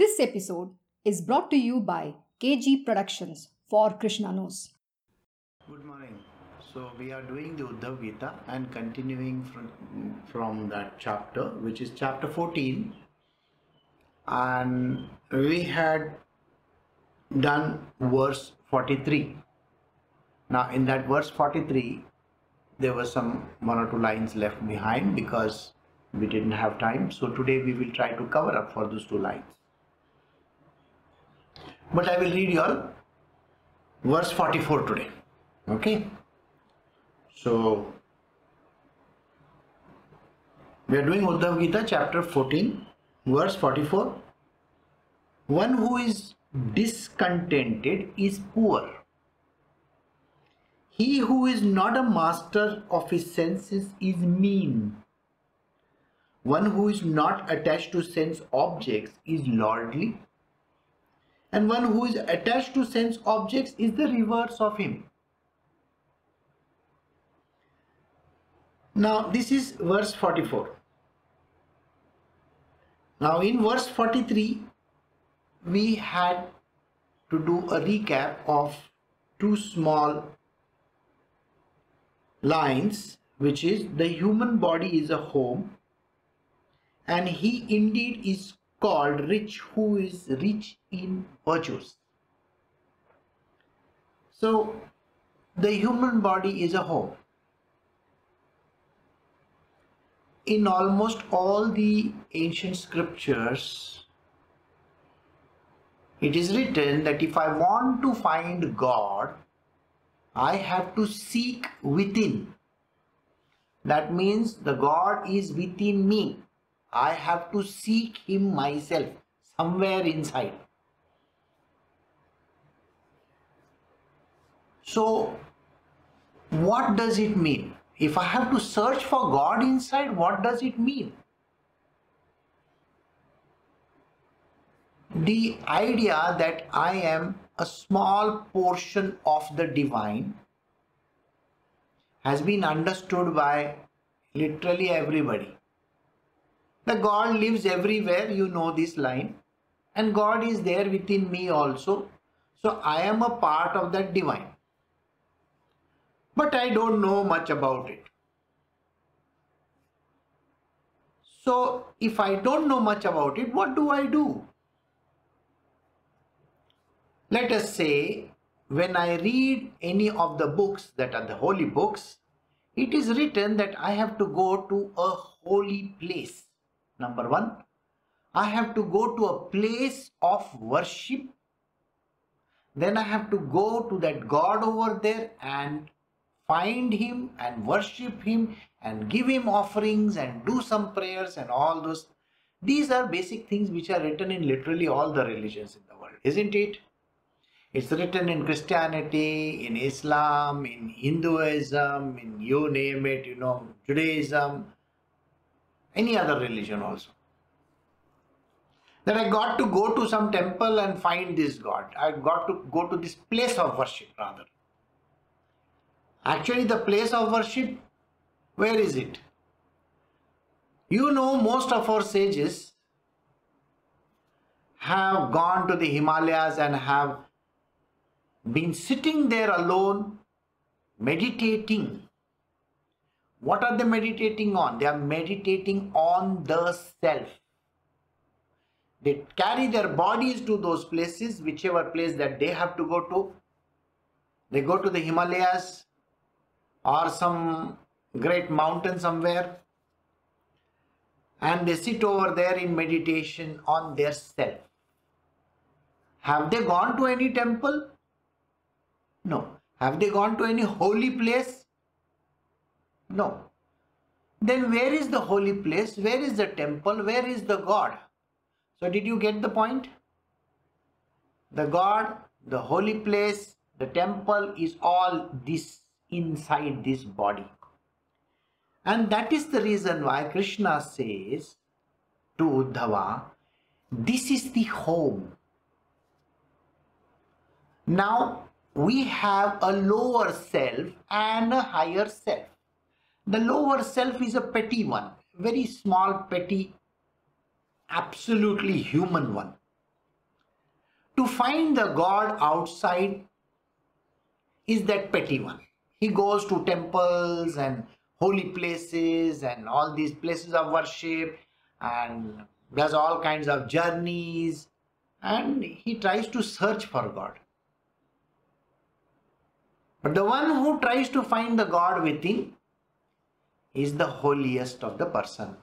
This episode is brought to you by KG Productions for Krishna Knows. Good morning. So we are doing the Uddhav Gita and continuing from, from that chapter, which is chapter 14. And we had done verse 43. Now, in that verse 43, there were some one or two lines left behind because we didn't have time. So today we will try to cover up for those two lines. But I will read you all verse 44 today. Okay. So we are doing Uddhav Gita chapter 14, verse 44. One who is discontented is poor. He who is not a master of his senses is mean. One who is not attached to sense objects is lordly. And one who is attached to sense objects is the reverse of him. Now, this is verse 44. Now, in verse 43, we had to do a recap of two small lines, which is the human body is a home, and he indeed is called rich who is rich in virtues. So, the human body is a home. in almost all the ancient scriptures, it is written that if I want to find God, I have to seek within. That means the God is within me. I have to seek Him myself somewhere inside. So, what does it mean? If I have to search for God inside, what does it mean? The idea that I am a small portion of the divine has been understood by literally everybody. The God lives everywhere, you know this line, and God is there within me also. So I am a part of that divine but I don't know much about it. So if I don't know much about it, what do I do? Let us say when I read any of the books that are the holy books, it is written that I have to go to a holy place. Number one, I have to go to a place of worship. Then I have to go to that God over there and find him and worship him and give him offerings and do some prayers and all those. These are basic things which are written in literally all the religions in the world isn't it? It's written in christianity in islam in hinduism in you name it you know judaism any other religion also that i got to go to some temple and find this god i got to go to this place of worship rather Actually, the place of worship, where is it? You know, most of our sages have gone to the Himalayas and have been sitting there alone, meditating. What are they meditating on? They are meditating on the self. They carry their bodies to those places, whichever place that they have to go to. They go to the Himalayas, or some great mountain somewhere and they sit over there in meditation on their self. Have they gone to any temple? No. Have they gone to any holy place? No. Then where is the holy place? Where is the temple? Where is the God? So did you get the point? The God, the holy place, the temple is all this inside this body. And that is the reason why Krishna says to Uddhava, this is the home. Now we have a lower self and a higher self. The lower self is a petty one, very small, petty, absolutely human one. To find the God outside is that petty one. He goes to temples and holy places and all these places of worship and does all kinds of journeys and he tries to search for God. But the one who tries to find the God within is the holiest of the person.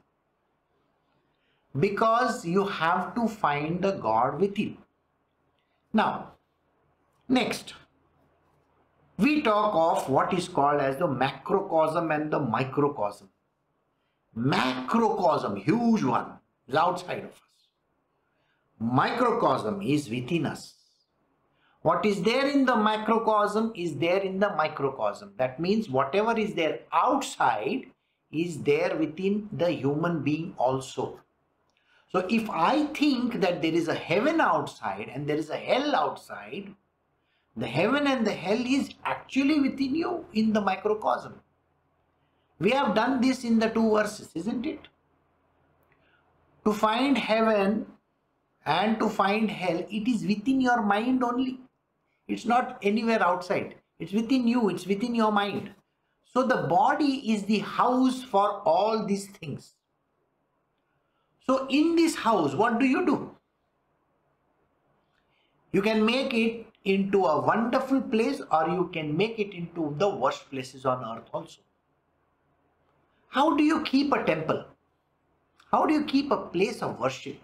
Because you have to find the God within. Now, next, we talk of what is called as the macrocosm and the microcosm. Macrocosm, huge one, is outside of us. Microcosm is within us. What is there in the macrocosm is there in the microcosm. That means whatever is there outside is there within the human being also. So if I think that there is a heaven outside and there is a hell outside, the heaven and the hell is actually within you in the microcosm. We have done this in the two verses, isn't it? To find heaven and to find hell, it is within your mind only. It's not anywhere outside. It's within you, it's within your mind. So the body is the house for all these things. So in this house, what do you do? You can make it into a wonderful place or you can make it into the worst places on earth also. How do you keep a temple? How do you keep a place of worship?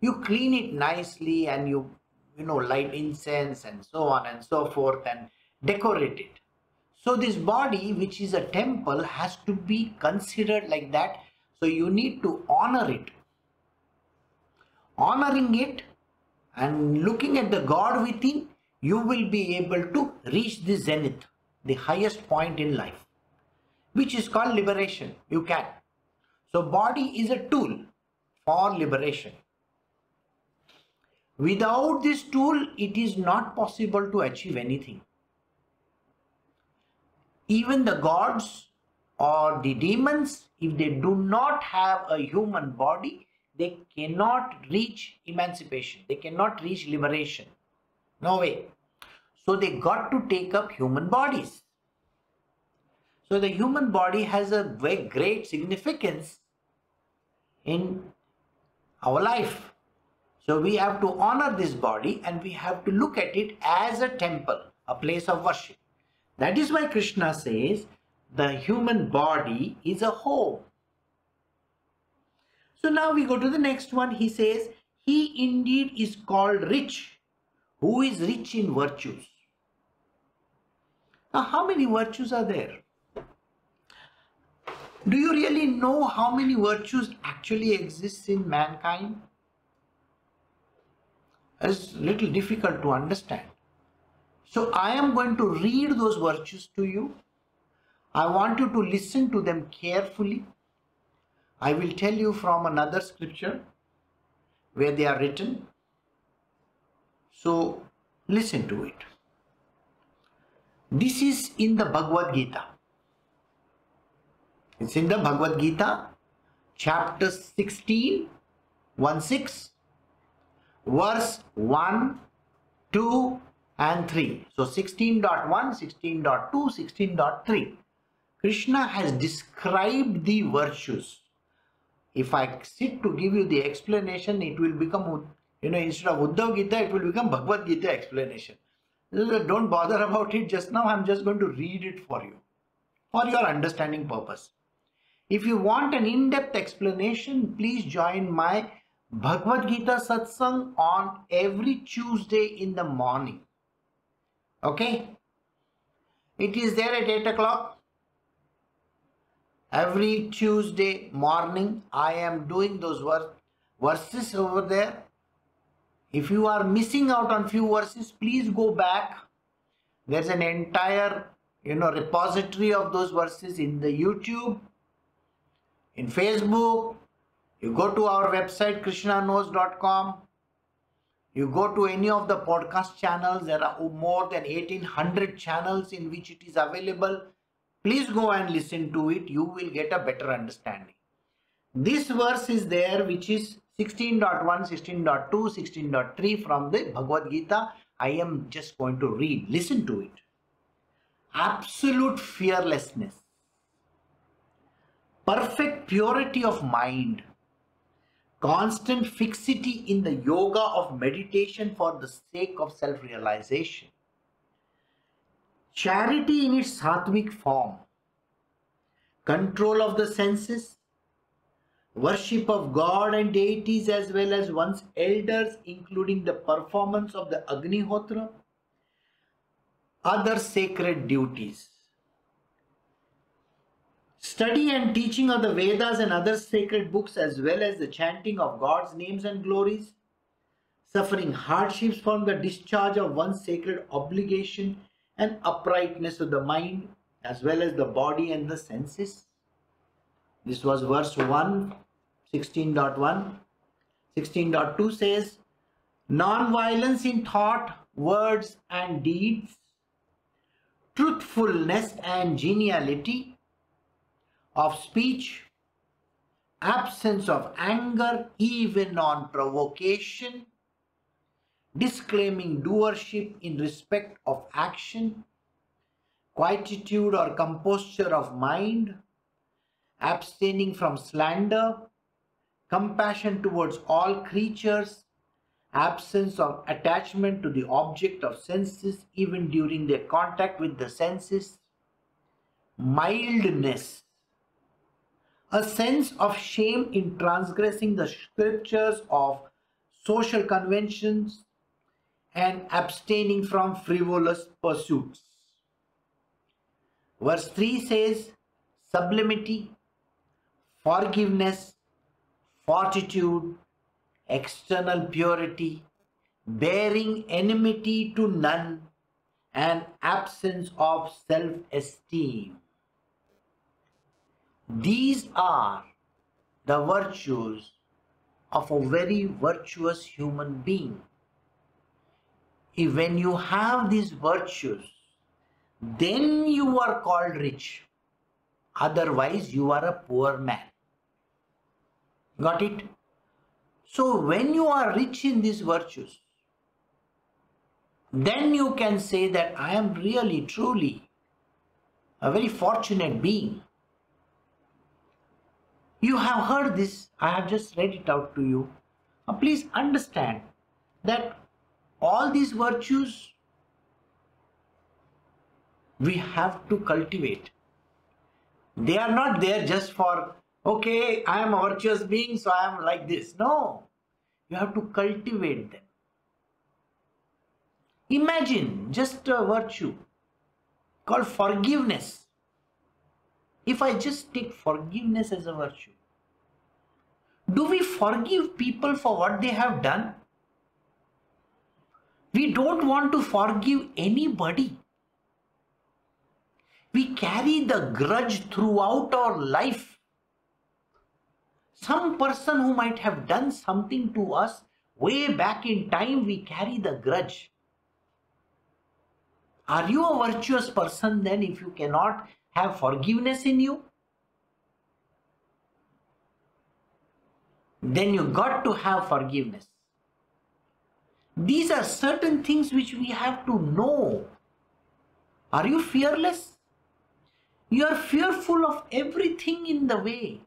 You clean it nicely and you, you know, light incense and so on and so forth and decorate it. So this body, which is a temple, has to be considered like that. So you need to honor it. Honoring it and looking at the God within, you will be able to reach the zenith, the highest point in life, which is called liberation. You can. So body is a tool for liberation. Without this tool, it is not possible to achieve anything. Even the gods or the demons, if they do not have a human body, they cannot reach emancipation. They cannot reach liberation. No way. So they got to take up human bodies. So the human body has a very great significance in our life. So we have to honor this body and we have to look at it as a temple, a place of worship. That is why Krishna says the human body is a home. So now we go to the next one. He says, He indeed is called rich, who is rich in virtues. Now, how many virtues are there? Do you really know how many virtues actually exist in mankind? It's little difficult to understand. So I am going to read those virtues to you. I want you to listen to them carefully. I will tell you from another scripture where they are written. So listen to it. This is in the Bhagavad Gita. It's in the Bhagavad Gita, chapter 16, 1 6, verse 1, 2, and 3. So 16.1, 16.2, 16.3. Krishna has described the virtues. If I sit to give you the explanation, it will become, you know, instead of Uddhav Gita, it will become Bhagavad Gita explanation. Don't bother about it just now. I'm just going to read it for you for your understanding purpose. If you want an in-depth explanation, please join my Bhagavad Gita satsang on every Tuesday in the morning. Okay? It is there at 8 o'clock. Every Tuesday morning, I am doing those verses over there if you are missing out on few verses, please go back. There's an entire, you know, repository of those verses in the YouTube, in Facebook. You go to our website, krishnaknows.com. You go to any of the podcast channels. There are more than 1800 channels in which it is available. Please go and listen to it. You will get a better understanding. This verse is there, which is 16.1, 16.2, 16.3 from the Bhagavad Gita. I am just going to read. Listen to it. Absolute fearlessness, perfect purity of mind, constant fixity in the yoga of meditation for the sake of self realization, charity in its sattvic form, control of the senses, worship of God and deities as well as one's elders, including the performance of the Agnihotra, other sacred duties. Study and teaching of the Vedas and other sacred books, as well as the chanting of God's names and glories, suffering hardships from the discharge of one's sacred obligation, and uprightness of the mind, as well as the body and the senses. This was verse 1 16.1. 16.2 says, Non-violence in thought, words and deeds, truthfulness and geniality of speech, absence of anger even on provocation, disclaiming doership in respect of action, quietude or composure of mind, abstaining from slander, compassion towards all creatures, absence of attachment to the object of senses even during their contact with the senses, mildness, a sense of shame in transgressing the scriptures of social conventions and abstaining from frivolous pursuits. Verse 3 says, sublimity, forgiveness, fortitude, external purity, bearing enmity to none, and absence of self esteem. These are the virtues of a very virtuous human being. If when you have these virtues, then you are called rich. Otherwise, you are a poor man. Got it? So when you are rich in these virtues, then you can say that I am really, truly a very fortunate being. You have heard this, I have just read it out to you. Now please understand that all these virtues we have to cultivate. They are not there just for okay, I am a virtuous being, so I am like this. No, you have to cultivate them. Imagine just a virtue called forgiveness. If I just take forgiveness as a virtue, do we forgive people for what they have done? We don't want to forgive anybody. We carry the grudge throughout our life some person who might have done something to us way back in time, we carry the grudge. Are you a virtuous person then if you cannot have forgiveness in you? Then you got to have forgiveness. These are certain things which we have to know. Are you fearless? You are fearful of everything in the way.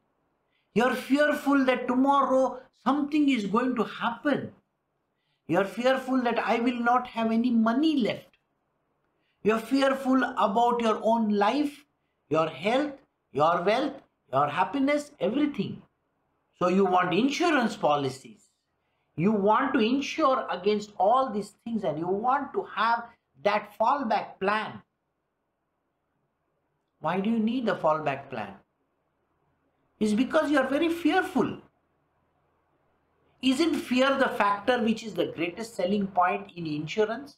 You're fearful that tomorrow something is going to happen. You're fearful that I will not have any money left. You're fearful about your own life, your health, your wealth, your happiness, everything. So you want insurance policies. You want to insure against all these things and you want to have that fallback plan. Why do you need a fallback plan? is because you are very fearful. Isn't fear the factor which is the greatest selling point in insurance?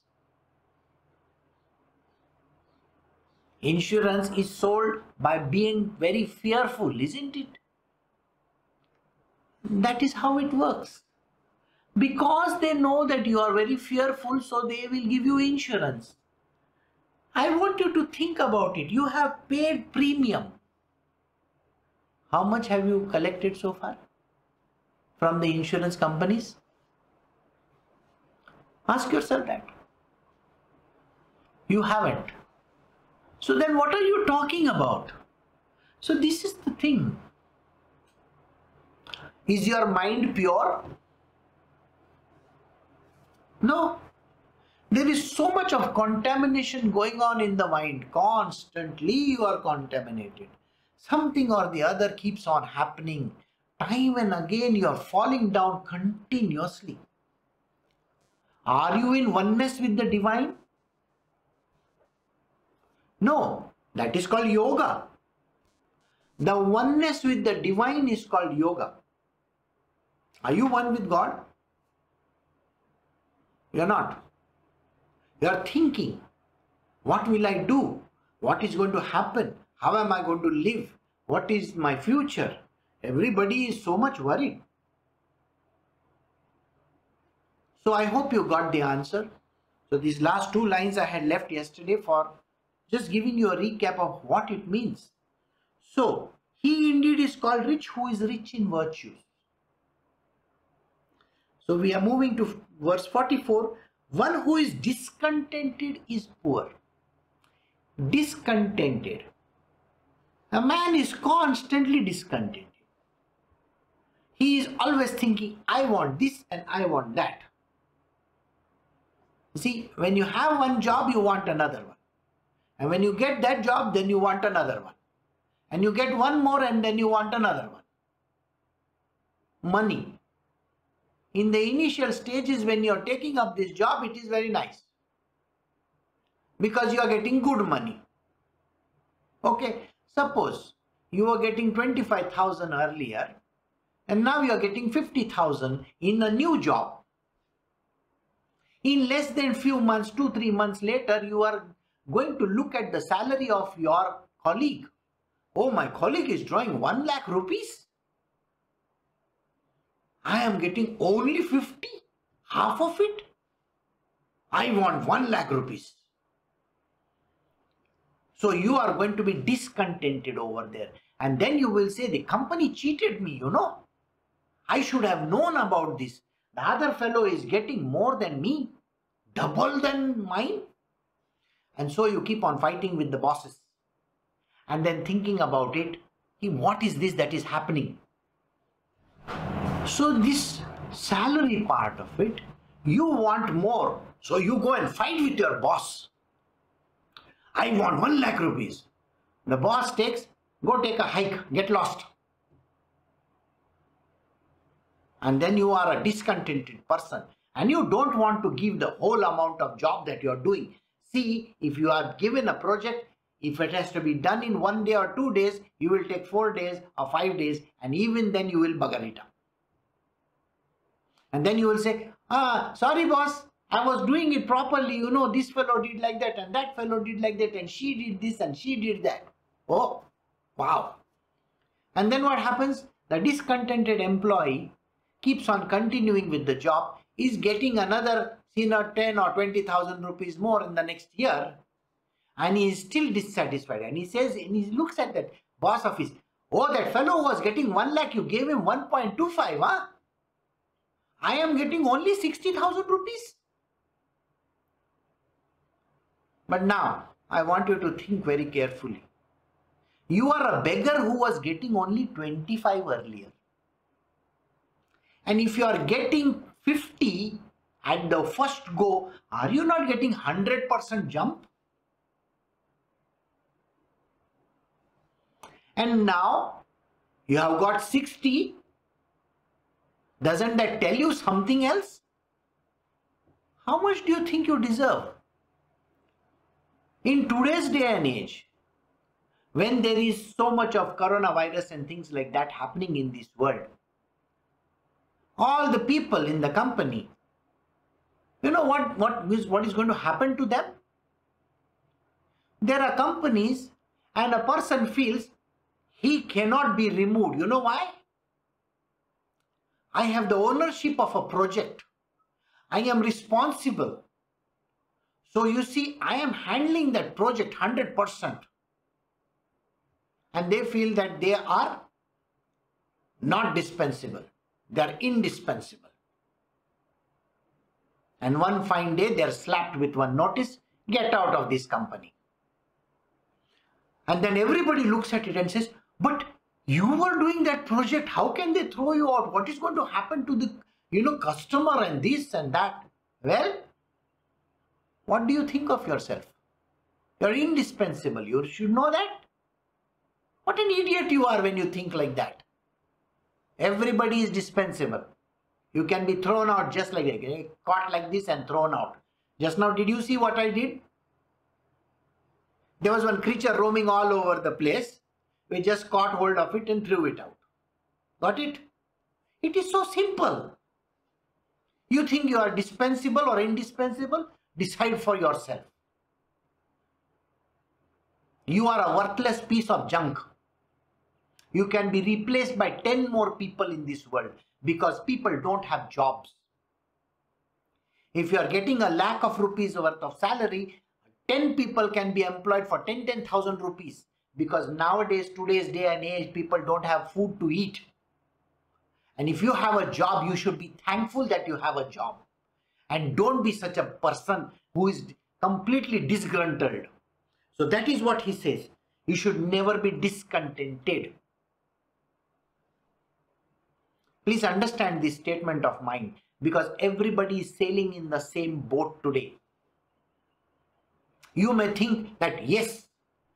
Insurance is sold by being very fearful, isn't it? That is how it works. Because they know that you are very fearful, so they will give you insurance. I want you to think about it. You have paid premium how much have you collected so far? from the insurance companies? Ask yourself that. You haven't. So then what are you talking about? So this is the thing. Is your mind pure? No. There is so much of contamination going on in the mind. Constantly you are contaminated. Something or the other keeps on happening. Time and again you are falling down continuously. Are you in oneness with the divine? No, that is called yoga. The oneness with the divine is called yoga. Are you one with God? You are not. You are thinking, what will I do? What is going to happen? How am I going to live? What is my future? Everybody is so much worried. So I hope you got the answer. So these last two lines I had left yesterday for just giving you a recap of what it means. So he indeed is called rich who is rich in virtues. So we are moving to verse 44. One who is discontented is poor. Discontented. A man is constantly discontented. He is always thinking, I want this and I want that. See, when you have one job, you want another one. And when you get that job, then you want another one. And you get one more and then you want another one. Money. In the initial stages, when you're taking up this job, it is very nice. Because you are getting good money. Okay, suppose you were getting 25,000 earlier and now you are getting 50,000 in a new job in less than few months, two, three months later, you are going to look at the salary of your colleague. Oh, my colleague is drawing 1 lakh rupees. I am getting only 50, half of it. I want 1 lakh rupees. So you are going to be discontented over there. And then you will say, the company cheated me, you know. I should have known about this. The other fellow is getting more than me, double than mine. And so you keep on fighting with the bosses and then thinking about it. What is this that is happening? So, this salary part of it, you want more. So, you go and fight with your boss. I want 1 lakh rupees. The boss takes, go take a hike, get lost and then you are a discontented person and you don't want to give the whole amount of job that you are doing. See, if you are given a project, if it has to be done in one day or two days, you will take four days or five days and even then you will bugger it up. And then you will say, ah, sorry boss, I was doing it properly. You know, this fellow did like that and that fellow did like that and she did this and she did that. Oh, wow. And then what happens? The discontented employee keeps on continuing with the job is getting another you know, 10 or 20,000 rupees more in the next year and he is still dissatisfied. And he says and he looks at that boss of his oh that fellow was getting 1 lakh you gave him 1.25 huh? I am getting only 60,000 rupees. But now I want you to think very carefully. You are a beggar who was getting only 25 earlier. And if you are getting 50 at the first go, are you not getting 100% jump? And now you have got 60. Doesn't that tell you something else? How much do you think you deserve? In today's day and age, when there is so much of coronavirus and things like that happening in this world, all the people in the company you know what what is what is going to happen to them? There are companies and a person feels he cannot be removed. You know why? I have the ownership of a project. I am responsible. So you see i am handling that project 100% and they feel that they are not dispensable. They are indispensable. And one fine day they are slapped with one notice get out of this company. And then everybody looks at it and says, But you were doing that project. How can they throw you out? What is going to happen to the you know customer and this and that? Well, what do you think of yourself? You're indispensable. You should know that. What an idiot you are when you think like that. Everybody is dispensable. You can be thrown out just like that. Eh, caught like this and thrown out. Just now, did you see what I did? There was one creature roaming all over the place. We just caught hold of it and threw it out. Got it? It is so simple. You think you are dispensable or indispensable? Decide for yourself. You are a worthless piece of junk. You can be replaced by 10 more people in this world because people don't have jobs. If you are getting a lakh of rupees worth of salary, 10 people can be employed for 10 10,000 rupees because nowadays, today's day and age, people don't have food to eat. And if you have a job, you should be thankful that you have a job. And don't be such a person who is completely disgruntled. So that is what he says. You should never be discontented. Please understand this statement of mine because everybody is sailing in the same boat today. You may think that yes,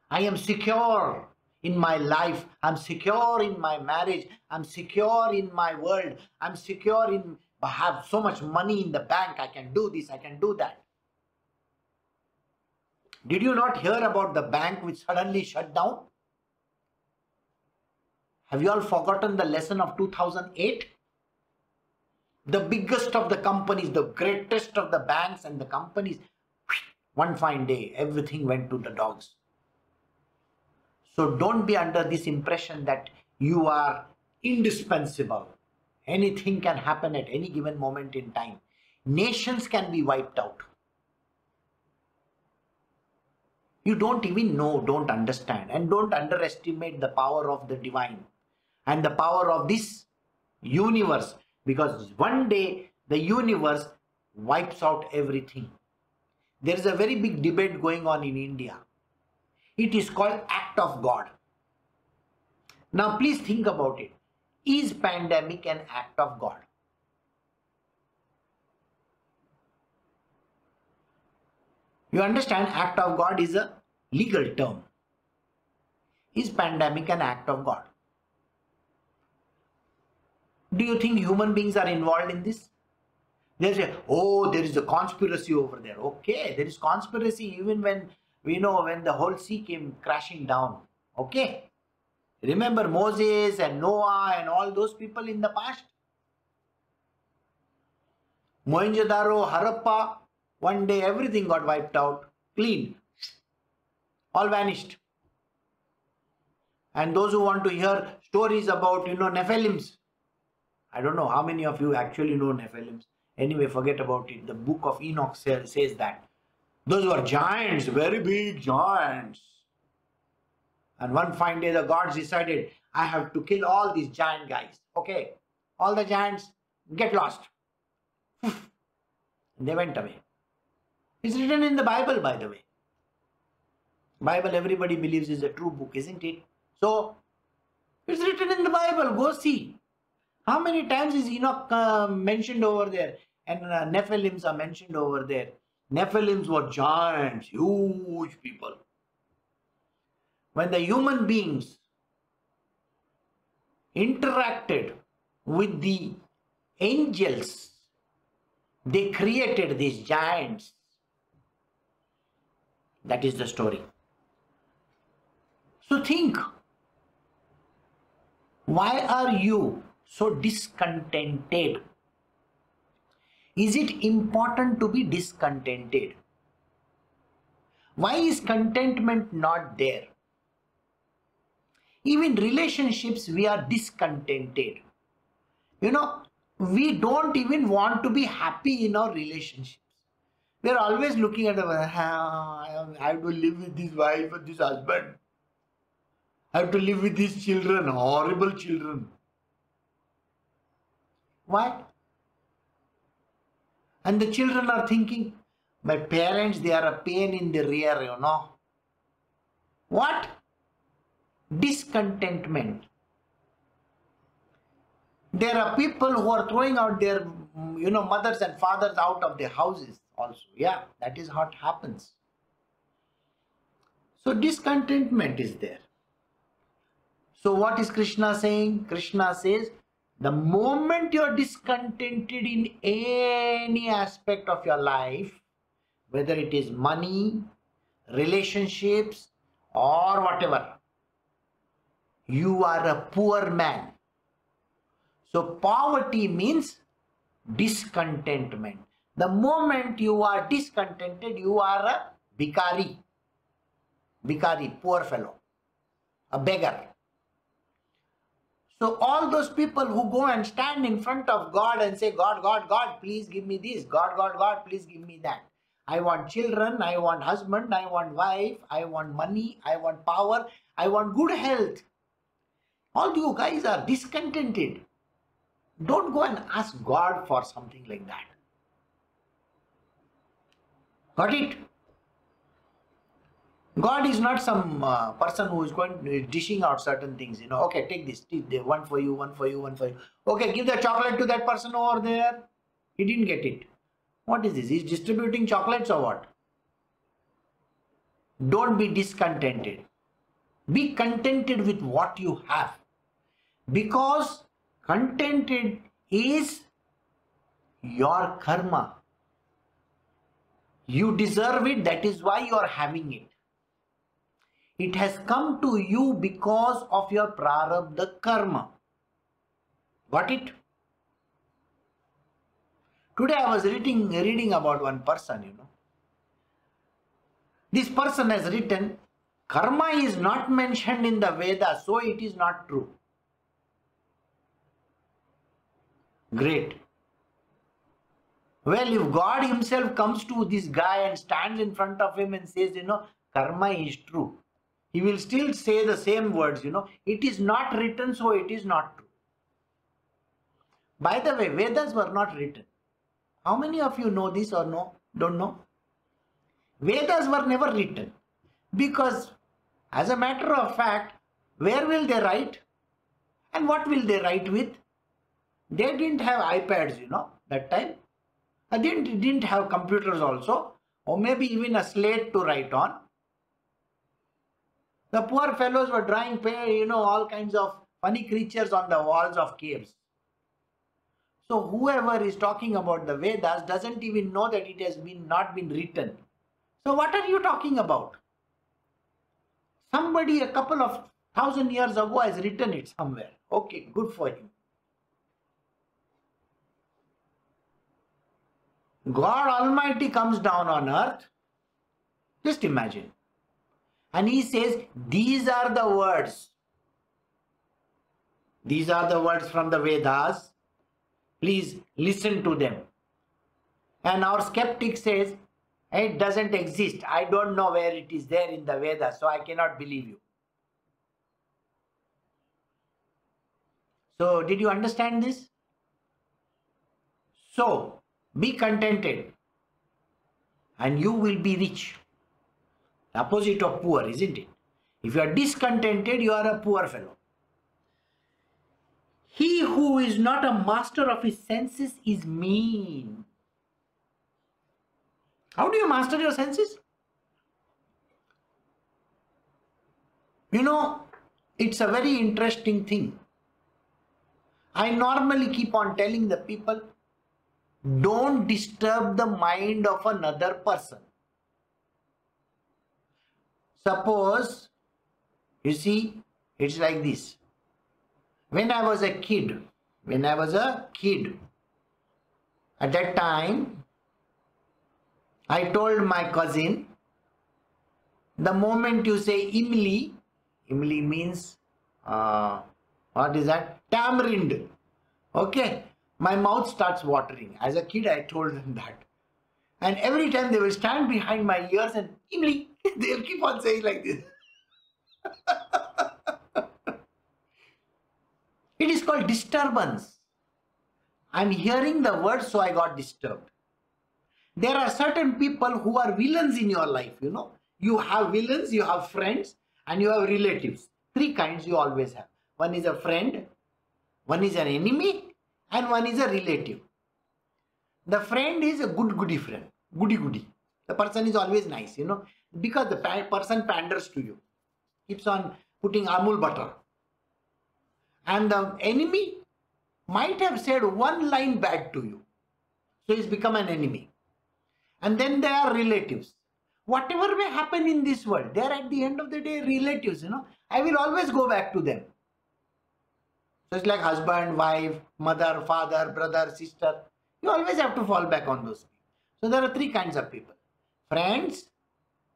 I am secure in my life, I'm secure in my marriage, I'm secure in my world, I'm secure in I have so much money in the bank, I can do this, I can do that. Did you not hear about the bank which suddenly shut down? Have you all forgotten the lesson of 2008? The biggest of the companies, the greatest of the banks and the companies, one fine day, everything went to the dogs. So don't be under this impression that you are indispensable. Anything can happen at any given moment in time. Nations can be wiped out. You don't even know, don't understand, and don't underestimate the power of the divine and the power of this universe because one day the universe wipes out everything. There is a very big debate going on in India. It is called act of God. Now please think about it. Is pandemic an act of God? You understand act of God is a legal term. Is pandemic an act of God? Do you think human beings are involved in this? They say, oh, there is a conspiracy over there. Okay, there is conspiracy even when we know when the whole sea came crashing down. Okay. Remember Moses and Noah and all those people in the past? Mohenjo-daro, Harappa, one day everything got wiped out, clean, all vanished. And those who want to hear stories about, you know, Nephilims, I don't know how many of you actually know Nephilims. Anyway, forget about it. The book of Enoch says, that. Those were giants, very big giants. And one fine day, the gods decided, I have to kill all these giant guys. Okay, all the giants get lost. they went away. It's written in the Bible, by the way. Bible, everybody believes is a true book, isn't it? So, it's written in the Bible. Go see. How many times is Enoch uh, mentioned over there? And uh, Nephilims are mentioned over there. Nephilims were giants, huge people. When the human beings interacted with the angels, they created these giants. That is the story. So think, why are you so discontented? Is it important to be discontented? Why is contentment not there? Even relationships, we are discontented. You know, we don't even want to be happy in our relationships. We are always looking at, I have to live with this wife or this husband. I have to live with these children, horrible children. Why? And the children are thinking, my parents, they are a pain in the rear, you know. What? Discontentment. There are people who are throwing out their, you know, mothers and fathers out of their houses also. Yeah, that is what happens. So discontentment is there. So what is Krishna saying? Krishna says, the moment you're discontented in any aspect of your life, whether it is money, relationships, or whatever, you are a poor man. So poverty means discontentment. The moment you are discontented, you are a bikari. Bikari, poor fellow, a beggar. So all those people who go and stand in front of God and say, God, God, God, please give me this. God, God, God, please give me that. I want children, I want husband, I want wife, I want money, I want power, I want good health. All you guys are discontented. Don't go and ask God for something like that. Got it? God is not some uh, person who is going dishing out certain things. You know, okay, take this, one for you, one for you, one for you. Okay, give the chocolate to that person over there. He didn't get it. What is this? He's distributing chocolates or what? Don't be discontented. Be contented with what you have. Because contented is your karma. You deserve it, that is why you are having it. It has come to you because of your prarabdha karma. Got it? Today I was reading, reading about one person, you know. This person has written, karma is not mentioned in the Vedas, so it is not true. Great. Well, if God himself comes to this guy and stands in front of him and says, you know, karma is true, he will still say the same words, you know, it is not written, so it is not true. By the way, Vedas were not written. How many of you know this or no? Don't know? Vedas were never written because, as a matter of fact, where will they write and what will they write with? They didn't have iPads, you know, that time. They didn't, didn't have computers also, or maybe even a slate to write on. The poor fellows were drawing, you know, all kinds of funny creatures on the walls of caves. So whoever is talking about the Vedas doesn't even know that it has been not been written. So what are you talking about? Somebody a couple of thousand years ago has written it somewhere. Okay, good for you. God Almighty comes down on earth. Just imagine. And he says, These are the words. These are the words from the Vedas. Please listen to them. And our skeptic says, it doesn't exist. I don't know where it is there in the Vedas, so I cannot believe you. So, did you understand this? So, be contented and you will be rich. Opposite of poor, isn't it? If you are discontented, you are a poor fellow. He who is not a master of his senses is mean. How do you master your senses? You know, it's a very interesting thing. I normally keep on telling the people don't disturb the mind of another person. Suppose, you see, it's like this when I was a kid, when I was a kid, at that time, I told my cousin, the moment you say imli, imli means, uh, what is that? Tamarind. Okay, my mouth starts watering. As a kid, I told them that. And every time they will stand behind my ears and imli, they'll keep on saying like this. It is called disturbance. I'm hearing the word, so I got disturbed. There are certain people who are villains in your life, you know. You have villains, you have friends, and you have relatives. Three kinds you always have. One is a friend, one is an enemy, and one is a relative. The friend is a good goody friend, goody goody. The person is always nice, you know, because the person panders to you, keeps on putting amul butter. And the enemy might have said one line bad to you. So he's become an enemy. And then there are relatives. Whatever may happen in this world, they are at the end of the day relatives, you know. I will always go back to them. So it's like husband, wife, mother, father, brother, sister. You always have to fall back on those. people. So there are three kinds of people. Friends,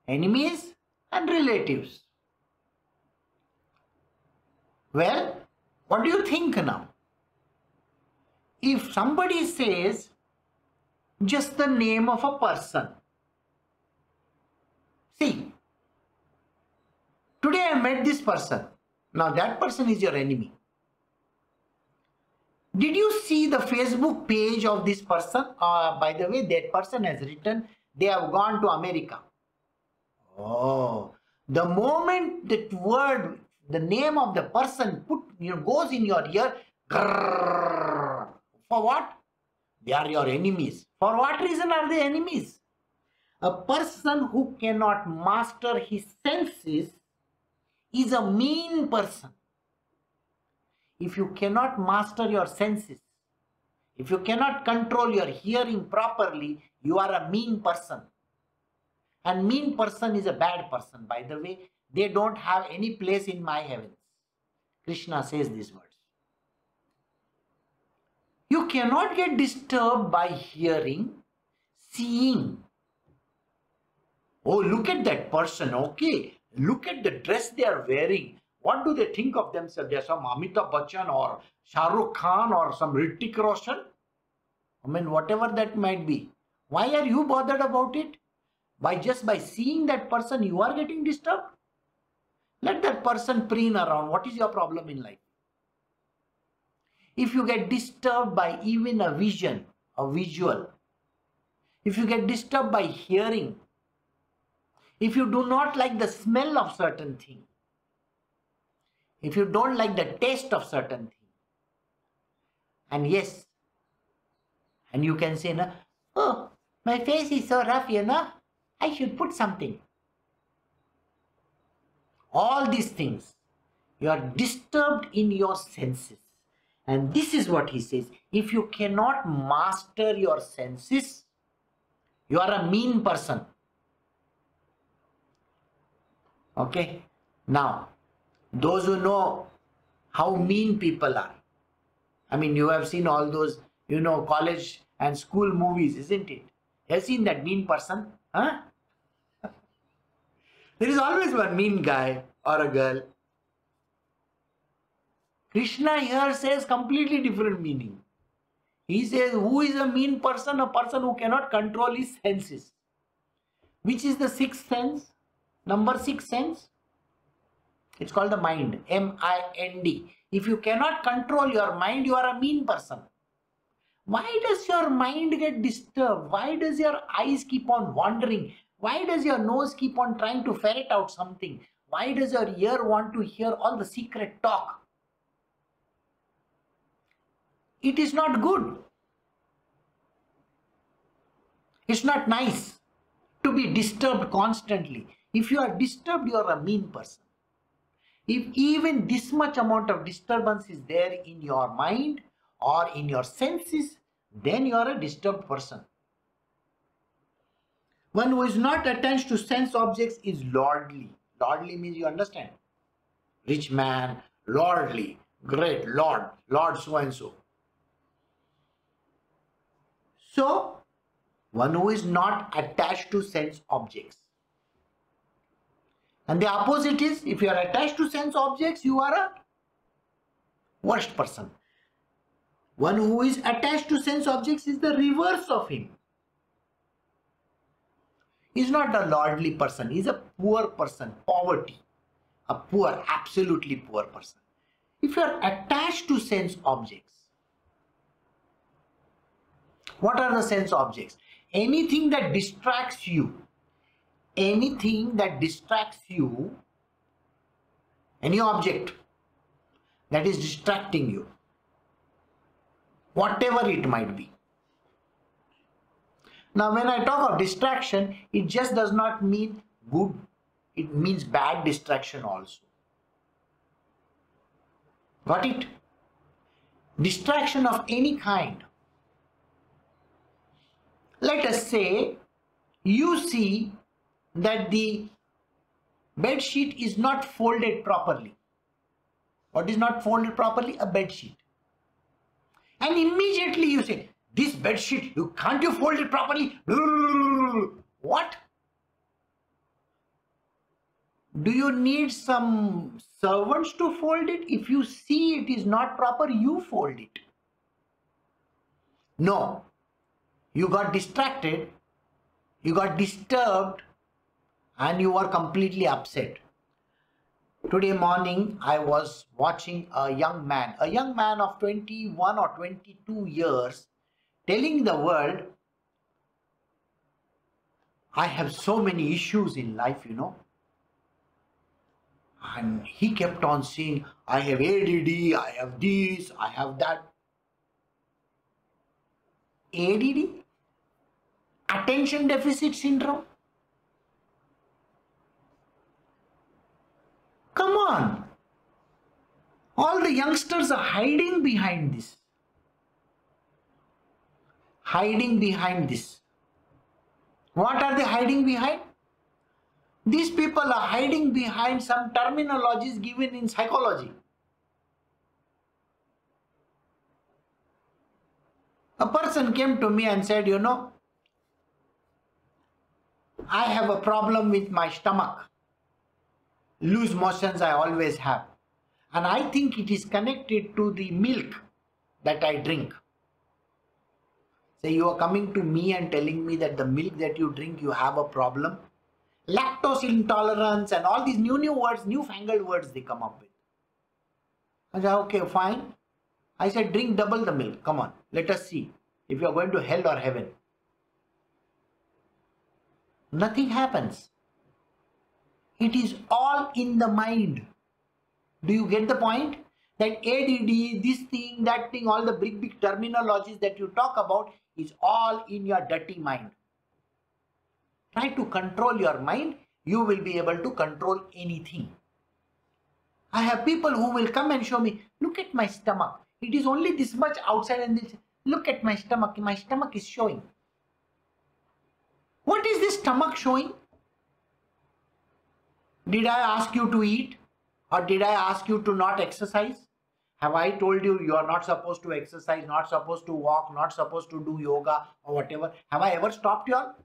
enemies and relatives. Well, what do you think now? If somebody says just the name of a person, see, today I met this person. Now that person is your enemy. Did you see the Facebook page of this person? Uh, by the way, that person has written they have gone to America. Oh, the moment that word, the name of the person put you know, goes in your ear, grrr, for what? They are your enemies. For what reason are they enemies? A person who cannot master his senses is a mean person. If you cannot master your senses, if you cannot control your hearing properly, you are a mean person. And mean person is a bad person. By the way, they don't have any place in my heavens. Krishna says these words. You cannot get disturbed by hearing, seeing. Oh, look at that person. Okay. Look at the dress they are wearing. What do they think of themselves? They're some Amitabh Bachchan or Shah Rukh Khan or some Hrithik Roshan. I mean, whatever that might be. Why are you bothered about it? By just by seeing that person, you are getting disturbed? Let that person preen around. What is your problem in life? If you get disturbed by even a vision, a visual, if you get disturbed by hearing, if you do not like the smell of certain thing, if you don't like the taste of certain thing, and yes, and you can say, oh, my face is so rough, you know. I should put something. All these things, you are disturbed in your senses. And this is what he says. If you cannot master your senses, you are a mean person. Okay. Now, those who know how mean people are. I mean, you have seen all those, you know, college and school movies, isn't it? Have seen that mean person? Huh? there is always one mean guy or a girl. Krishna here says completely different meaning. He says, who is a mean person? A person who cannot control his senses. Which is the sixth sense? Number six sense? It's called the mind. M-I-N-D. If you cannot control your mind, you are a mean person. Why does your mind get disturbed? Why does your eyes keep on wandering? Why does your nose keep on trying to ferret out something? Why does your ear want to hear all the secret talk? It is not good. It's not nice to be disturbed constantly. If you are disturbed, you are a mean person. If even this much amount of disturbance is there in your mind, or in your senses, then you are a disturbed person. One who is not attached to sense objects is lordly. Lordly means you understand. Rich man, lordly, great, lord, lord so and so. So, one who is not attached to sense objects. And the opposite is, if you are attached to sense objects, you are a worst person. One who is attached to sense objects is the reverse of him. He's not a lordly person. He's a poor person. Poverty. A poor, absolutely poor person. If you are attached to sense objects, What are the sense objects? Anything that distracts you, anything that distracts you, any object that is distracting you, whatever it might be. Now, when I talk of distraction, it just does not mean good, it means bad distraction also. Got it? Distraction of any kind. Let us say you see that the bed sheet is not folded properly. What is not folded properly? A bed sheet. And immediately you say, this bed sheet, you can't you fold it properly? What? Do you need some servants to fold it? If you see it is not proper, you fold it. No. You got distracted, you got disturbed, and you are completely upset. Today morning, I was watching a young man, a young man of 21 or 22 years, telling the world, I have so many issues in life, you know. And he kept on saying, I have ADD, I have this, I have that. ADD? Attention deficit syndrome? Come on. All the youngsters are hiding behind this. Hiding behind this. What are they hiding behind? These people are hiding behind some terminologies given in psychology. A person came to me and said, You know, I have a problem with my stomach. Loose motions I always have. And I think it is connected to the milk that I drink. Say you are coming to me and telling me that the milk that you drink, you have a problem. Lactose intolerance and all these new new words newfangled words they come up with. I said okay fine. I said drink double the milk. Come on let us see if you are going to hell or heaven. Nothing happens it is all in the mind do you get the point that add this thing that thing all the big big terminologies that you talk about is all in your dirty mind Try to control your mind, you will be able to control anything. I have people who will come and show me, look at my stomach. It is only this much outside and this. Look at my stomach. My stomach is showing. What is this stomach showing? Did I ask you to eat? Or did I ask you to not exercise? Have I told you you are not supposed to exercise, not supposed to walk, not supposed to do yoga or whatever? Have I ever stopped you all?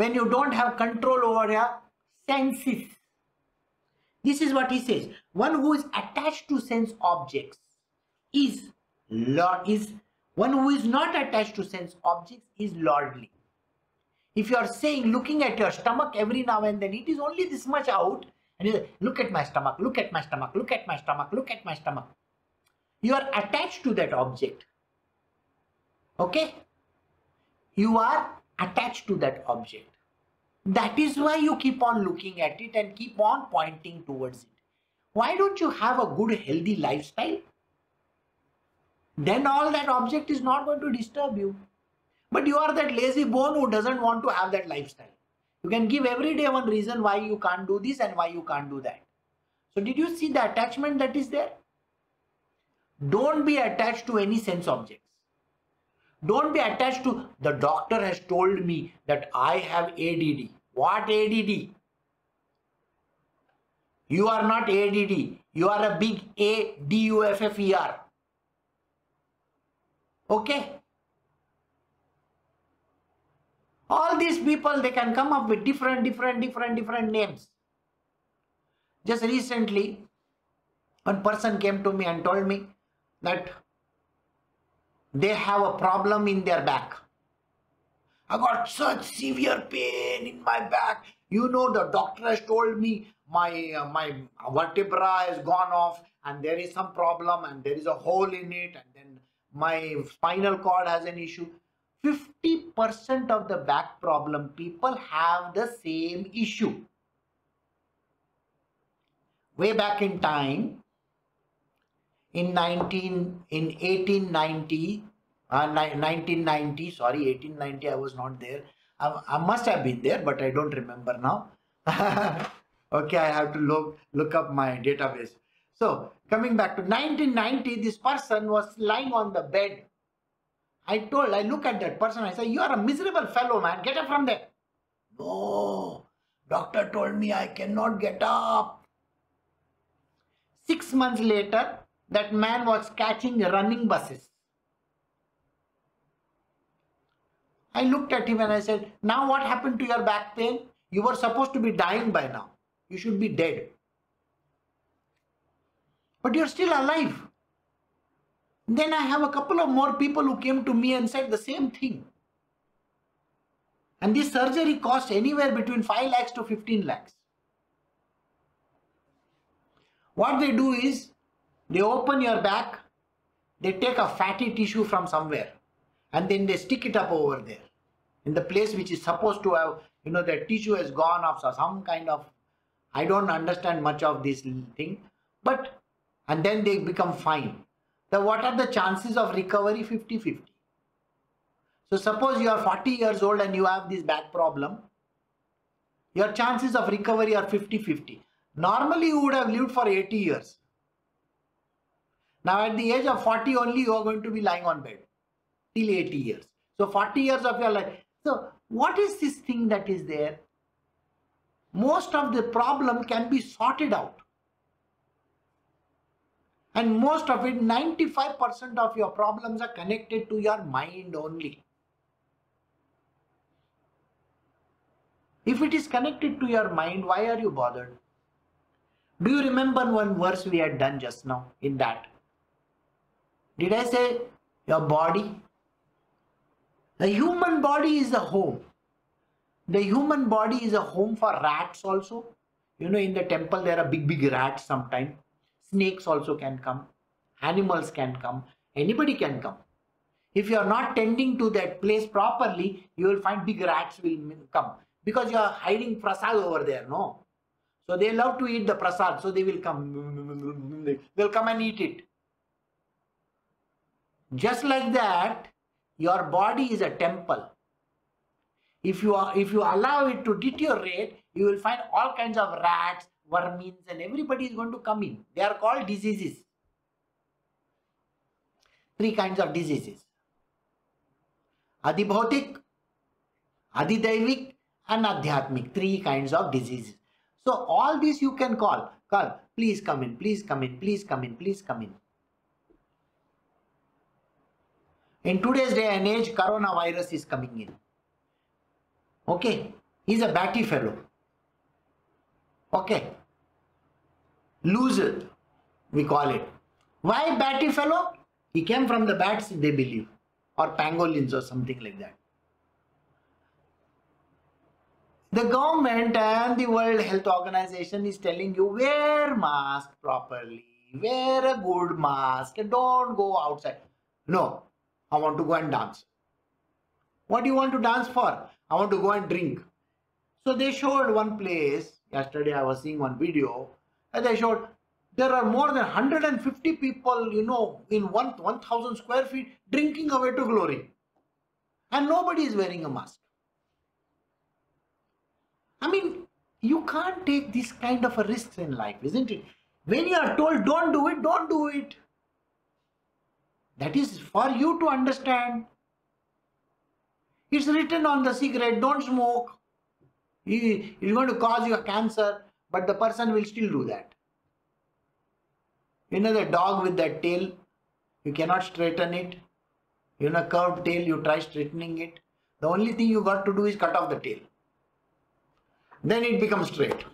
when you don't have control over your senses. This is what he says. One who is attached to sense objects is is one who is not attached to sense objects is lordly. If you are saying looking at your stomach every now and then, it is only this much out, and you say, look at my stomach, look at my stomach, look at my stomach, look at my stomach. You are attached to that object. Okay? You are attached to that object. That is why you keep on looking at it and keep on pointing towards it. Why don't you have a good healthy lifestyle? Then all that object is not going to disturb you. But you are that lazy bone who doesn't want to have that lifestyle. You can give every day one reason why you can't do this and why you can't do that. So did you see the attachment that is there? Don't be attached to any sense objects. Don't be attached to the doctor has told me that I have ADD. What ADD? You are not ADD. You are a big A D U F F E R. Okay? All these people, they can come up with different, different, different, different names. Just recently, one person came to me and told me that they have a problem in their back. I got such severe pain in my back. You know, the doctor has told me my uh, my vertebra has gone off and there is some problem and there is a hole in it and then my spinal cord has an issue. 50% of the back problem people have the same issue. Way back in time, in 19 in 1890 uh, 1990 sorry 1890 i was not there. I, I must have been there but i don't remember now. Okay i have to look look up my database. So coming back to 1990 this person was lying on the bed i told i look at that person i say you are a miserable fellow man get up from there no doctor told me i cannot get up six months later that man was catching running buses. I looked at him and I said, Now what happened to your back pain? You were supposed to be dying by now. You should be dead. But you're still alive. Then I have a couple of more people who came to me and said the same thing. And this surgery cost anywhere between 5 lakhs to 15 lakhs. What they do is they open your back, they take a fatty tissue from somewhere and then they stick it up over there in the place which is supposed to have, you know, the tissue has gone off, so some kind of, I don't understand much of this thing, but, and then they become fine. The, what are the chances of recovery? 50-50. So suppose you are 40 years old and you have this back problem, your chances of recovery are 50-50. Normally you would have lived for 80 years. Now at the age of 40 only you are going to be lying on bed till 80 years. So 40 years of your life. So what is this thing that is there? Most of the problem can be sorted out. And most of it, 95% of your problems are connected to your mind only. If it is connected to your mind, why are you bothered? Do you remember one verse we had done just now in that? Did I say your body? The human body is a home. The human body is a home for rats also. You know, in the temple there are big, big rats sometimes. Snakes also can come. Animals can come. Anybody can come. If you are not tending to that place properly, you will find big rats will come. Because you are hiding prasad over there, no? So they love to eat the prasad, so they will come. They'll come and eat it. Just like that, your body is a temple. If you are, if you allow it to deteriorate, you will find all kinds of rats, vermins, and everybody is going to come in. They are called diseases. Three kinds of diseases. Adibhautik, Adidaivik, and Adhyatmik. Three kinds of diseases. So all these you can call. Call, please come in, please come in, please come in, please come in. In today's day and age, coronavirus is coming in. Okay, he's a batty fellow. Okay, loser, we call it. Why batty fellow? He came from the bats, they believe, or pangolins or something like that. The government and the World Health Organization is telling you wear mask properly, wear a good mask, don't go outside. No, I want to go and dance. What do you want to dance for? I want to go and drink. So they showed one place, yesterday I was seeing one video, and I showed there are more than 150 people, you know, in one 1000 square feet drinking away to glory. And nobody is wearing a mask. I mean, you can't take this kind of a risks in life, isn't it? When you are told don't do it, don't do it. That is for you to understand. It's written on the cigarette, don't smoke. It's going to cause you a cancer, but the person will still do that. You know the dog with that tail, you cannot straighten it. You know curved tail, you try straightening it. The only thing you got to do is cut off the tail. Then it becomes straight.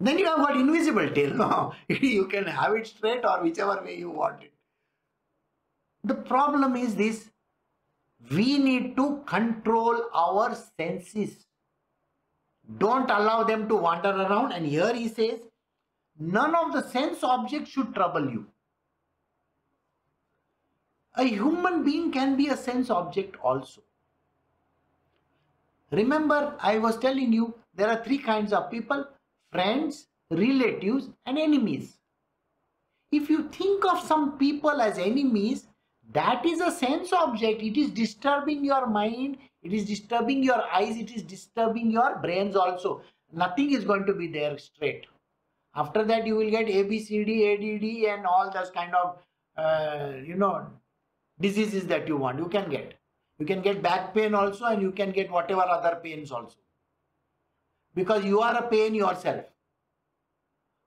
Then you have got invisible tail. No, you can have it straight or whichever way you want it. The problem is this we need to control our senses. Don't allow them to wander around. And here he says, none of the sense objects should trouble you. A human being can be a sense object also. Remember, I was telling you there are three kinds of people friends, relatives, and enemies. If you think of some people as enemies, that is a sense object. It is disturbing your mind, it is disturbing your eyes, it is disturbing your brains also. Nothing is going to be there straight. After that, you will get ABCD, ADD, and all those kind of, uh, you know, diseases that you want. You can get. You can get back pain also, and you can get whatever other pains also. Because you are a pain yourself.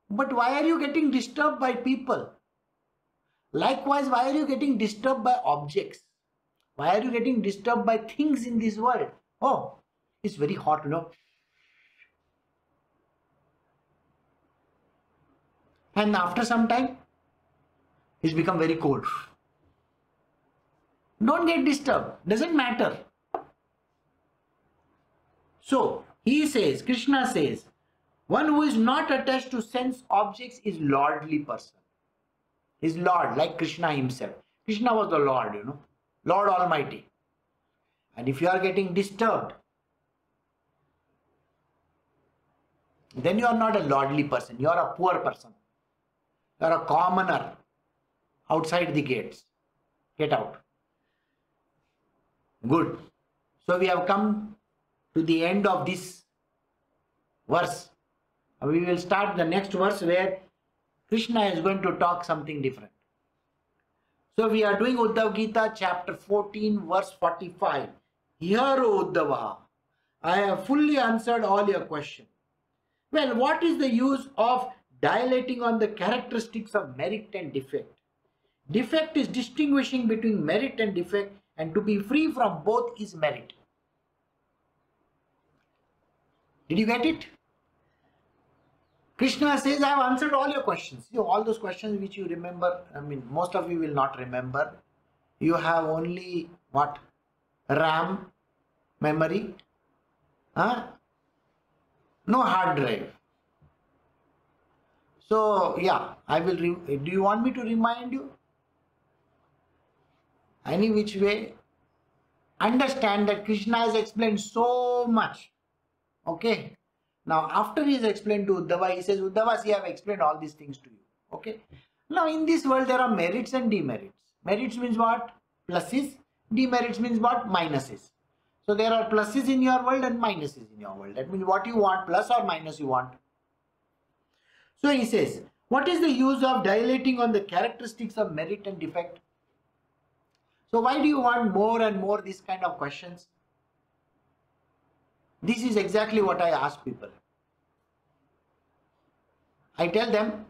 But why are you getting disturbed by people? Likewise, why are you getting disturbed by objects? Why are you getting disturbed by things in this world? Oh, it's very hot, you know. And after some time, it's become very cold. Don't get disturbed. Doesn't matter. So, he says, Krishna says, one who is not attached to sense objects is lordly person. Is Lord, like Krishna himself. Krishna was the Lord, you know, Lord Almighty. And if you are getting disturbed, then you are not a lordly person. You are a poor person. You are a commoner outside the gates. Get out. Good. So we have come to the end of this verse. We will start the next verse where Krishna is going to talk something different. So we are doing Uddhav Gita chapter 14 verse 45. Here O Uddhava, I have fully answered all your questions. Well, what is the use of dilating on the characteristics of merit and defect? Defect is distinguishing between merit and defect and to be free from both is merit. Did you get it? Krishna says, I have answered all your questions. You all those questions which you remember, I mean, most of you will not remember. You have only what? RAM, memory, huh? no hard drive. So, yeah, I will. do you want me to remind you? Any which way, understand that Krishna has explained so much. Okay. Now, after he has explained to Uddhava, he says, Uddhava, see, I have explained all these things to you. Okay. Now, in this world, there are merits and demerits. Merits means what? Pluses. Demerits means what? Minuses. So, there are pluses in your world and minuses in your world. That means what you want, plus or minus you want. So, he says, what is the use of dilating on the characteristics of merit and defect? So why do you want more and more these kind of questions? This is exactly what I ask people. I tell them,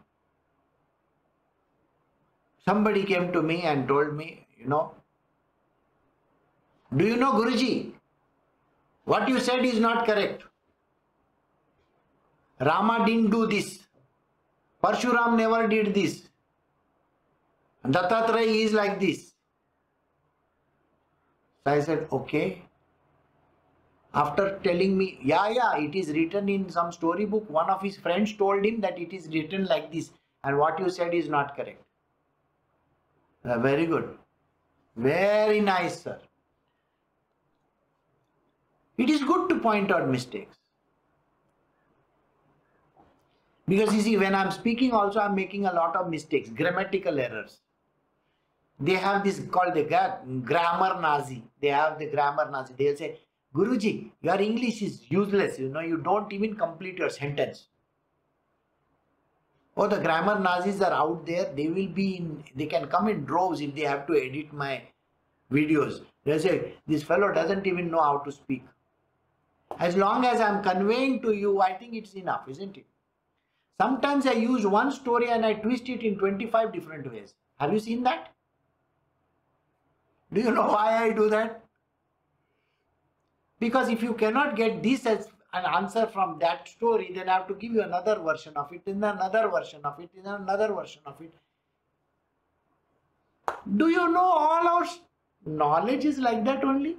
somebody came to me and told me, you know, do you know Guruji? What you said is not correct. Rama didn't do this. Parshuram never did this. Dattatreya is like this. So I said, okay. After telling me, yeah, yeah, it is written in some storybook. One of his friends told him that it is written like this, and what you said is not correct. Uh, very good. Very nice, sir. It is good to point out mistakes. Because you see, when I'm speaking, also I'm making a lot of mistakes, grammatical errors they have this called the grammar Nazi. They have the grammar Nazi. They'll say, Guruji, your English is useless. You know, you don't even complete your sentence. Oh, the grammar Nazis are out there. They will be in, they can come in droves if they have to edit my videos. They say, this fellow doesn't even know how to speak. As long as I'm conveying to you, I think it's enough, isn't it? Sometimes I use one story and I twist it in 25 different ways. Have you seen that? Do you know why I do that? Because if you cannot get this as an answer from that story, then I have to give you another version of it, in another version of it, in another version of it. Do you know all our knowledge is like that only?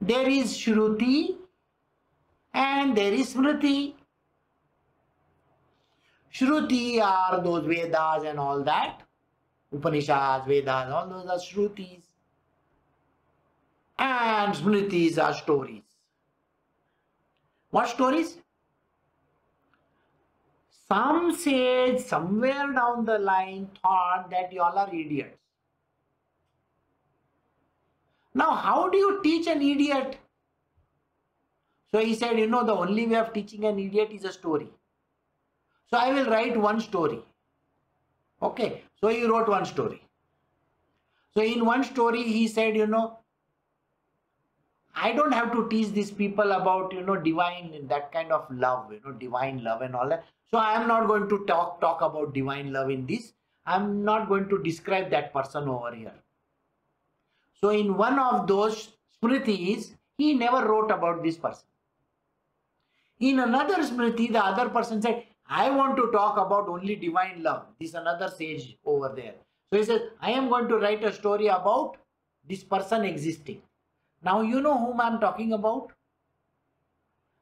There is Shruti and there is Smriti. Shruti are those Vedas and all that Upanishads, Vedas, all those are Shrutis. And Smritis are stories. What stories? Some sage somewhere down the line thought that you all are idiots. Now, how do you teach an idiot? So he said, you know, the only way of teaching an idiot is a story. So I will write one story. Okay, so he wrote one story. So in one story, he said, you know, I don't have to teach these people about, you know, divine, that kind of love, you know, divine love and all that. So I am not going to talk, talk about divine love in this. I'm not going to describe that person over here. So in one of those smritis, he never wrote about this person. In another smriti, the other person said, I want to talk about only divine love. This another sage over there. So he says, I am going to write a story about this person existing. Now you know whom I am talking about?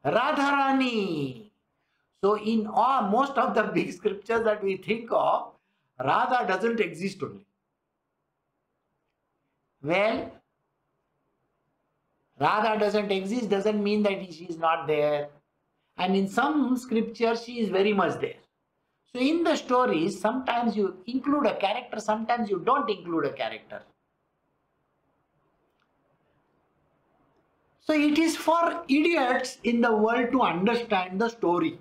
Radharani. So in all, most of the big scriptures that we think of, Radha doesn't exist only. Well, Radha doesn't exist doesn't mean that she is not there. And in some scriptures, she is very much there. So in the stories, sometimes you include a character, sometimes you don't include a character. So it is for idiots in the world to understand the story.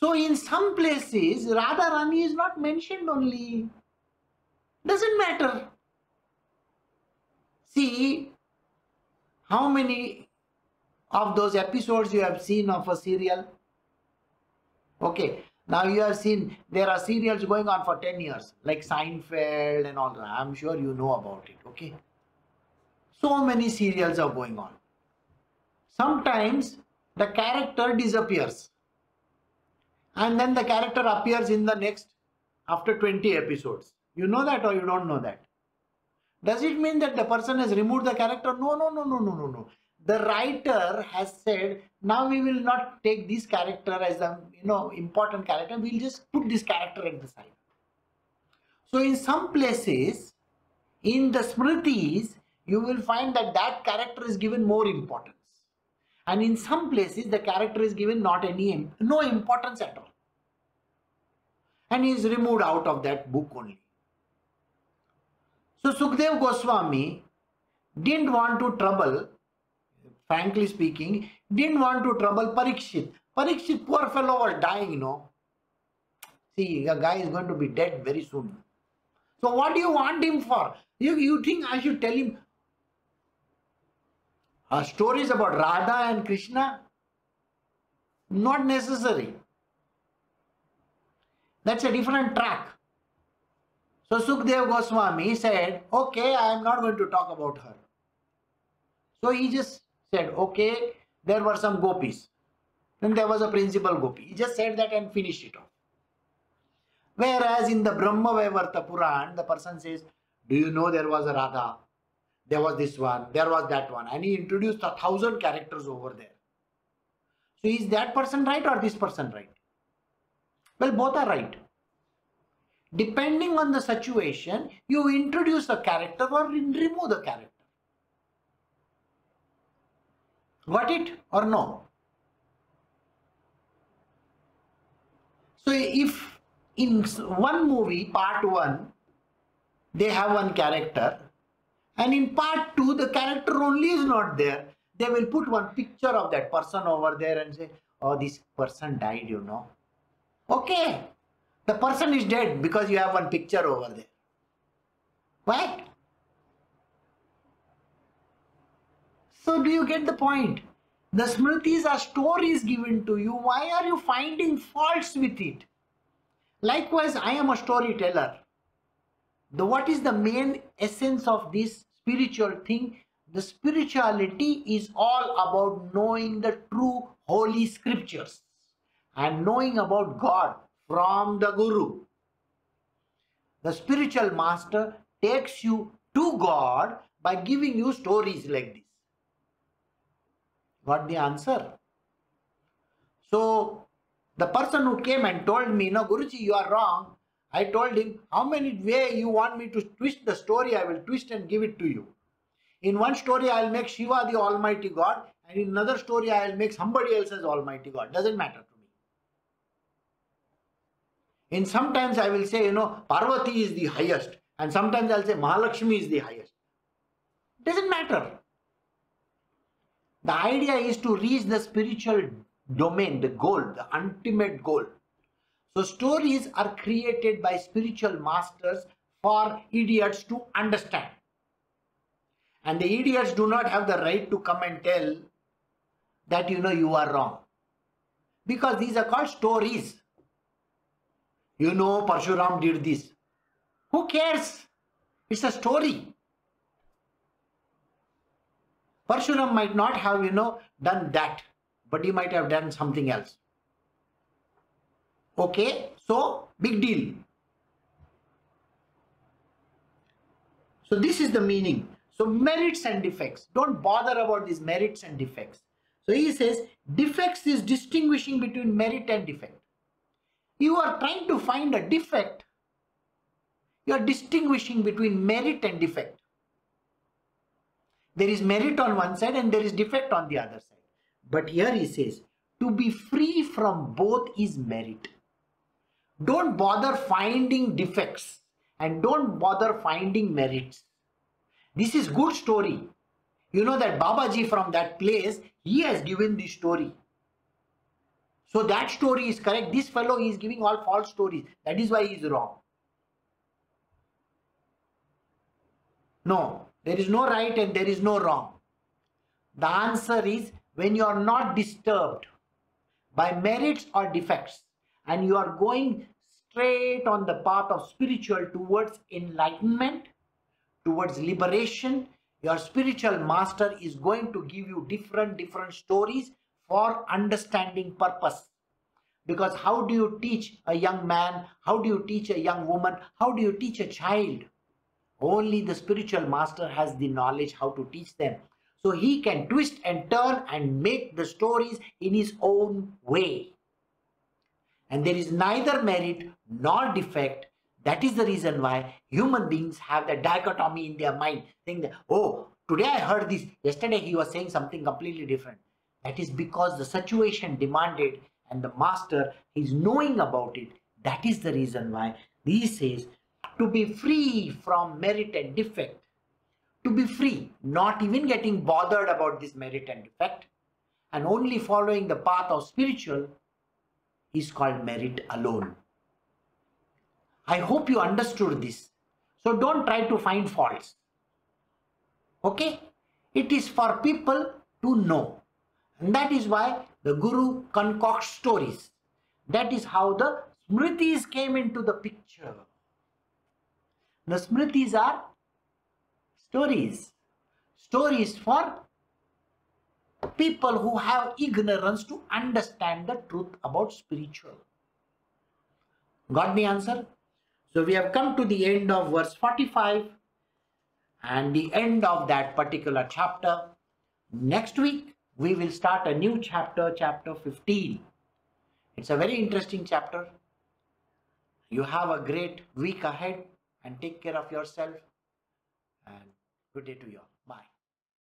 So in some places, Radharani is not mentioned only. Doesn't matter. See, how many of those episodes you have seen of a serial? Okay, now you have seen there are serials going on for 10 years, like Seinfeld and all that. I'm sure you know about it, okay? So many serials are going on. Sometimes the character disappears and then the character appears in the next after 20 episodes. You know that or you don't know that? Does it mean that the person has removed the character? No, no, no, no, no, no, no the writer has said now we will not take this character as a you know important character we'll just put this character at the side so in some places in the smritis you will find that that character is given more importance and in some places the character is given not any no importance at all and he is removed out of that book only so sukdev goswami didn't want to trouble frankly speaking, didn't want to trouble Parikshit. Parikshit, poor fellow, was dying, you know. See, a guy is going to be dead very soon. So what do you want him for? You, you think I should tell him uh, stories about Radha and Krishna? Not necessary. That's a different track. So Sukdev Goswami said, okay, I am not going to talk about her. So he just said, okay, there were some gopis. Then there was a principal gopi. He just said that and finished it off. Whereas in the Brahma Vaivarta Puran, the person says, do you know there was a Radha? There was this one, there was that one. And he introduced a thousand characters over there. So is that person right or this person right? Well, both are right. Depending on the situation, you introduce a character or remove the character. Got it or no? So if in one movie, part one, they have one character and in part two, the character only is not there, they will put one picture of that person over there and say, oh, this person died, you know. Okay, the person is dead because you have one picture over there. What? So do you get the point? The smritis are stories given to you. Why are you finding faults with it? Likewise, I am a storyteller. The, what is the main essence of this spiritual thing? The spirituality is all about knowing the true holy scriptures and knowing about God from the Guru. The spiritual master takes you to God by giving you stories like this. Got the answer? So the person who came and told me, no, Guruji, you are wrong. I told him, how many way you want me to twist the story, I will twist and give it to you. In one story, I'll make Shiva the Almighty God, and in another story, I'll make somebody else as Almighty God. Doesn't matter to me. In sometimes I will say, you know, Parvati is the highest, and sometimes I'll say Mahalakshmi is the highest. Doesn't matter. The idea is to reach the spiritual domain, the goal, the ultimate goal. So stories are created by spiritual masters for idiots to understand. And the idiots do not have the right to come and tell that you know you are wrong. Because these are called stories. You know Parshuram did this. Who cares? It's a story. Parshuram might not have, you know, done that, but he might have done something else. Okay, so big deal. So this is the meaning. So merits and defects. Don't bother about these merits and defects. So he says defects is distinguishing between merit and defect. You are trying to find a defect. You are distinguishing between merit and defect. There is merit on one side and there is defect on the other side. But here he says, to be free from both is merit. Don't bother finding defects and don't bother finding merits. This is good story. You know that Babaji from that place, he has given the story. So that story is correct. This fellow is giving all false stories. That is why he is wrong. No, there is no right and there is no wrong. The answer is when you are not disturbed by merits or defects and you are going straight on the path of spiritual towards enlightenment, towards liberation, your spiritual master is going to give you different, different stories for understanding purpose. Because how do you teach a young man? How do you teach a young woman? How do you teach a child? Only the spiritual master has the knowledge how to teach them. So he can twist and turn and make the stories in his own way. And there is neither merit nor defect. That is the reason why human beings have the dichotomy in their mind, saying that, oh, today I heard this, yesterday he was saying something completely different. That is because the situation demanded and the master is knowing about it. That is the reason why he says to be free from merit and defect, to be free, not even getting bothered about this merit and defect, and only following the path of spiritual is called merit alone. I hope you understood this. So don't try to find faults. Okay? It is for people to know. And that is why the Guru concocts stories. That is how the Smritis came into the picture. The Smritis are stories. Stories for people who have ignorance to understand the truth about spiritual. Got the answer? So we have come to the end of verse 45 and the end of that particular chapter. Next week, we will start a new chapter, chapter 15. It's a very interesting chapter. You have a great week ahead and take care of yourself and good day to you all.